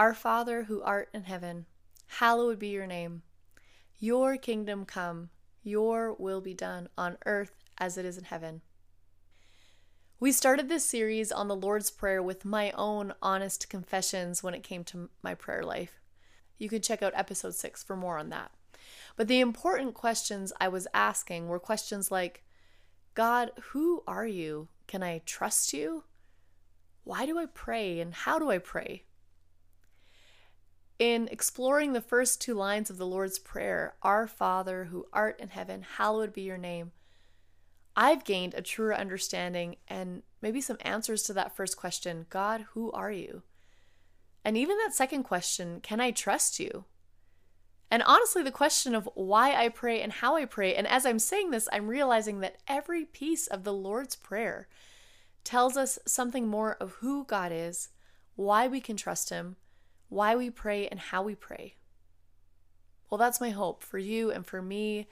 Our Father who art in heaven, hallowed be your name. Your kingdom come, your will be done on earth as it is in heaven. We started this series on the Lord's Prayer with my own honest confessions when it came to my prayer life. You can check out episode six for more on that. But the important questions I was asking were questions like God, who are you? Can I trust you? Why do I pray and how do I pray? In exploring the first two lines of the Lord's Prayer, Our Father who art in heaven, hallowed be your name, I've gained a truer understanding and maybe some answers to that first question God, who are you? And even that second question, can I trust you? And honestly, the question of why I pray and how I pray, and as I'm saying this, I'm realizing that every piece of the Lord's Prayer tells us something more of who God is, why we can trust Him, why we pray, and how we pray. Well, that's my hope for you and for me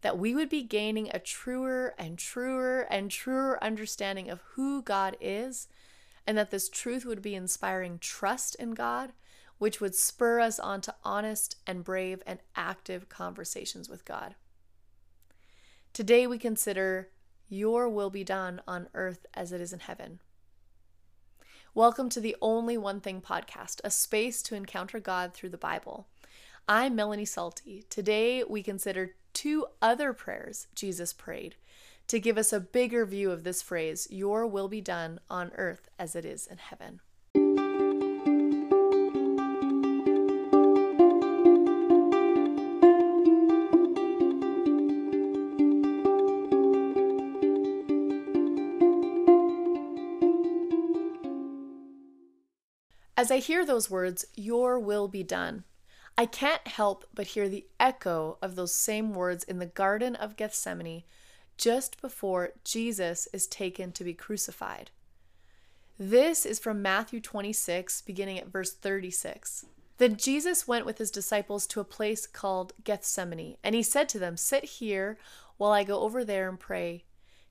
that we would be gaining a truer and truer and truer understanding of who God is, and that this truth would be inspiring trust in God, which would spur us on to honest and brave and active conversations with God. Today, we consider Your will be done on earth as it is in heaven. Welcome to the Only One Thing podcast, a space to encounter God through the Bible. I'm Melanie Salty. Today we consider two other prayers Jesus prayed to give us a bigger view of this phrase, Your will be done on earth as it is in heaven. As I hear those words, Your will be done, I can't help but hear the echo of those same words in the Garden of Gethsemane just before Jesus is taken to be crucified. This is from Matthew 26, beginning at verse 36. Then Jesus went with his disciples to a place called Gethsemane, and he said to them, Sit here while I go over there and pray.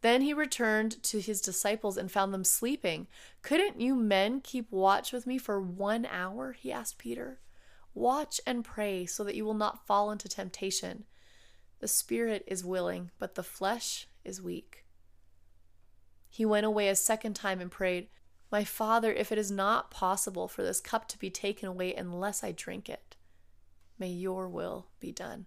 Then he returned to his disciples and found them sleeping. Couldn't you men keep watch with me for one hour? He asked Peter. Watch and pray so that you will not fall into temptation. The spirit is willing, but the flesh is weak. He went away a second time and prayed, My Father, if it is not possible for this cup to be taken away unless I drink it, may your will be done.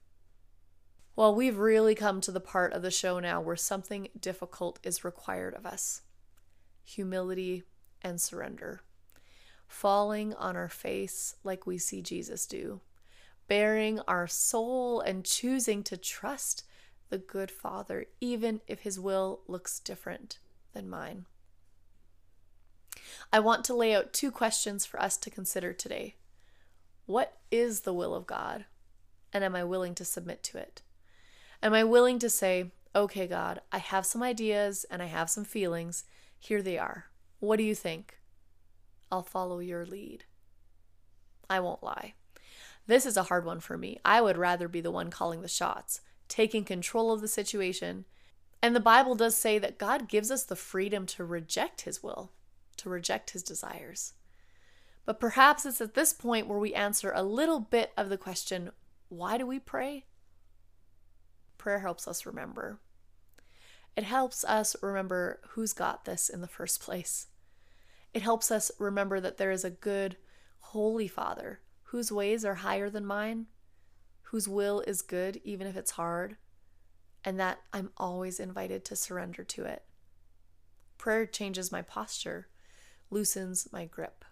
Well, we've really come to the part of the show now where something difficult is required of us humility and surrender. Falling on our face like we see Jesus do, baring our soul and choosing to trust the good Father, even if his will looks different than mine. I want to lay out two questions for us to consider today. What is the will of God? And am I willing to submit to it? Am I willing to say, okay, God, I have some ideas and I have some feelings. Here they are. What do you think? I'll follow your lead. I won't lie. This is a hard one for me. I would rather be the one calling the shots, taking control of the situation. And the Bible does say that God gives us the freedom to reject His will, to reject His desires. But perhaps it's at this point where we answer a little bit of the question why do we pray? Prayer helps us remember. It helps us remember who's got this in the first place. It helps us remember that there is a good, holy Father whose ways are higher than mine, whose will is good, even if it's hard, and that I'm always invited to surrender to it. Prayer changes my posture, loosens my grip,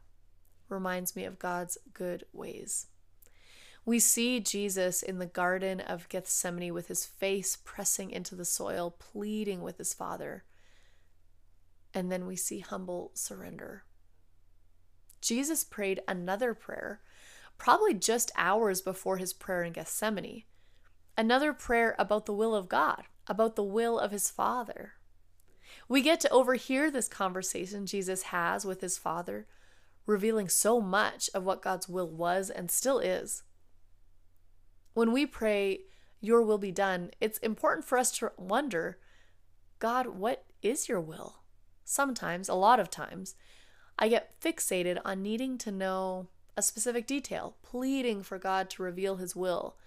reminds me of God's good ways. We see Jesus in the Garden of Gethsemane with his face pressing into the soil, pleading with his Father. And then we see humble surrender. Jesus prayed another prayer, probably just hours before his prayer in Gethsemane. Another prayer about the will of God, about the will of his Father. We get to overhear this conversation Jesus has with his Father, revealing so much of what God's will was and still is. When we pray, Your will be done, it's important for us to wonder God, what is your will? Sometimes, a lot of times, I get fixated on needing to know a specific detail, pleading for God to reveal his will.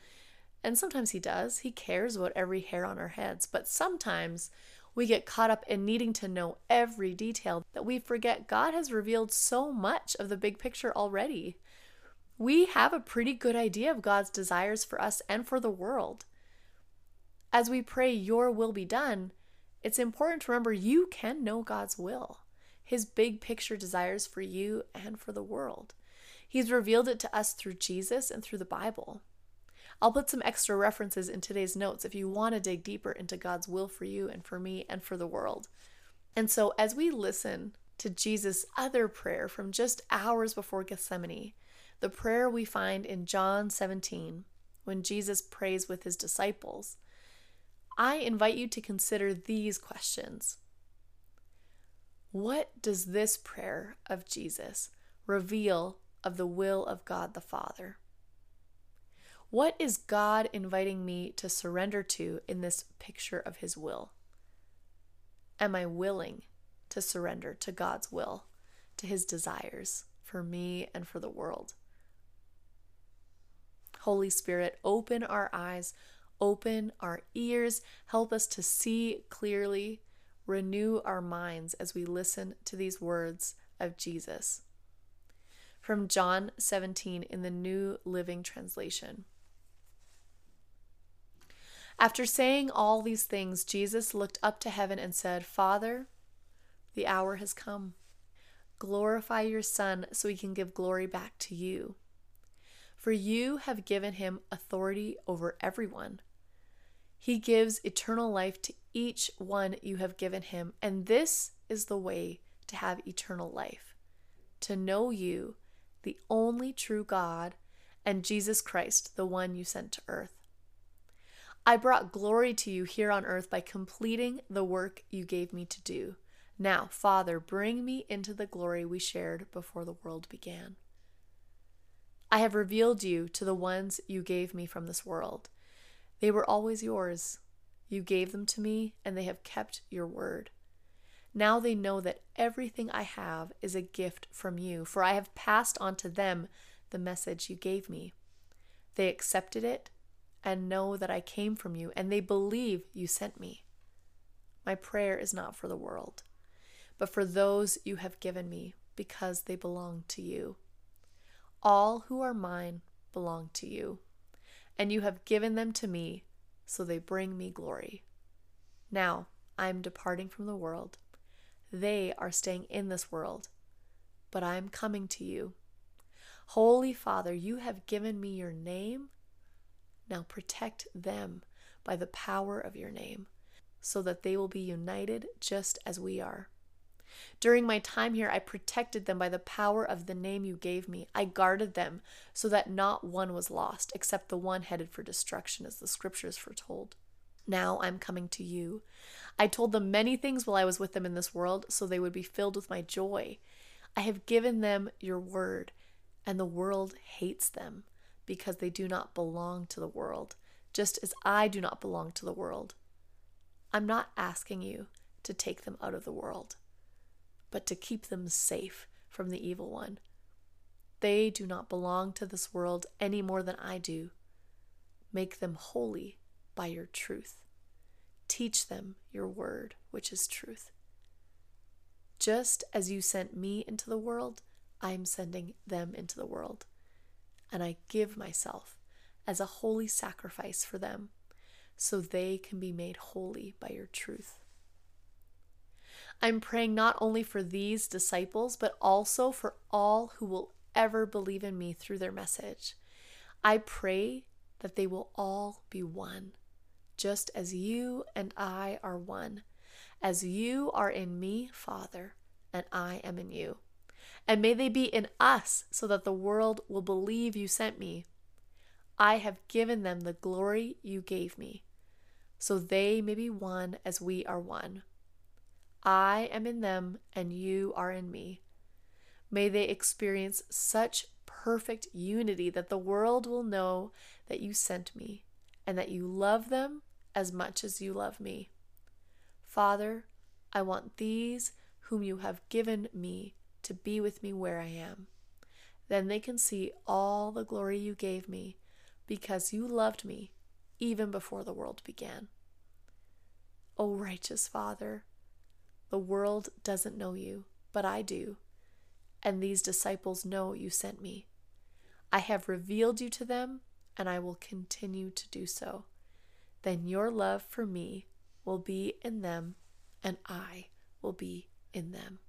And sometimes he does. He cares about every hair on our heads. But sometimes we get caught up in needing to know every detail that we forget God has revealed so much of the big picture already we have a pretty good idea of God's desires for us and for the world. As we pray, Your will be done, it's important to remember you can know God's will, His big picture desires for you and for the world. He's revealed it to us through Jesus and through the Bible. I'll put some extra references in today's notes if you want to dig deeper into God's will for you and for me and for the world. And so, as we listen to Jesus' other prayer from just hours before Gethsemane, the prayer we find in John 17 when Jesus prays with his disciples, I invite you to consider these questions. What does this prayer of Jesus reveal of the will of God the Father? What is God inviting me to surrender to in this picture of His will? Am I willing to surrender to God's will, to His desires for me and for the world? Holy Spirit, open our eyes, open our ears, help us to see clearly, renew our minds as we listen to these words of Jesus. From John 17 in the New Living Translation. After saying all these things, Jesus looked up to heaven and said, Father, the hour has come. Glorify your Son so he can give glory back to you for you have given him authority over everyone. He gives eternal life to each one you have given him, and this is the way to have eternal life to know you, the only true God, and Jesus Christ, the one you sent to earth. I brought glory to you here on earth by completing the work you gave me to do. Now, Father, bring me into the glory we shared before the world began. I have revealed you to the ones you gave me from this world. They were always yours. You gave them to me, and they have kept your word. Now they know that everything I have is a gift from you, for I have passed on to them the message you gave me. They accepted it and know that I came from you, and they believe you sent me. My prayer is not for the world, but for those you have given me, because they belong to you. All who are mine belong to you, and you have given them to me, so they bring me glory. Now I am departing from the world. They are staying in this world, but I am coming to you. Holy Father, you have given me your name. Now protect them by the power of your name, so that they will be united just as we are. During my time here, I protected them by the power of the name you gave me. I guarded them so that not one was lost, except the one headed for destruction, as the scriptures foretold. Now I'm coming to you. I told them many things while I was with them in this world, so they would be filled with my joy. I have given them your word, and the world hates them because they do not belong to the world, just as I do not belong to the world. I'm not asking you to take them out of the world but to keep them safe from the evil one. They do not belong to this world any more than I do. Make them holy by your truth. Teach them your word, which is truth. Just as you sent me into the world, I am sending them into the world. and I give myself as a holy sacrifice for them so they can be made holy by your truth. I'm praying not only for these disciples, but also for all who will ever believe in me through their message. I pray that they will all be one, just as you and I are one, as you are in me, Father, and I am in you. And may they be in us, so that the world will believe you sent me. I have given them the glory you gave me, so they may be one as we are one. I am in them, and you are in me. May they experience such perfect unity that the world will know that you sent me and that you love them as much as you love me. Father, I want these whom you have given me to be with me where I am. Then they can see all the glory you gave me because you loved me even before the world began. O righteous Father, the world doesn't know you, but I do, and these disciples know you sent me. I have revealed you to them, and I will continue to do so. Then your love for me will be in them, and I will be in them.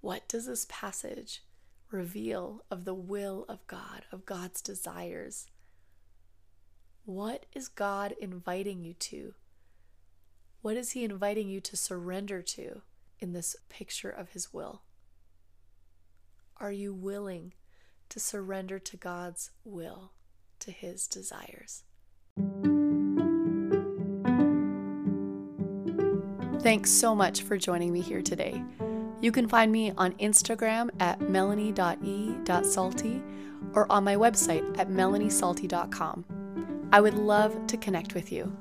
What does this passage reveal of the will of God, of God's desires? What is God inviting you to? What is He inviting you to surrender to in this picture of His will? Are you willing to surrender to God's will, to His desires? Thanks so much for joining me here today. You can find me on Instagram at melanie.e.salty or on my website at melaniesalty.com. I would love to connect with you.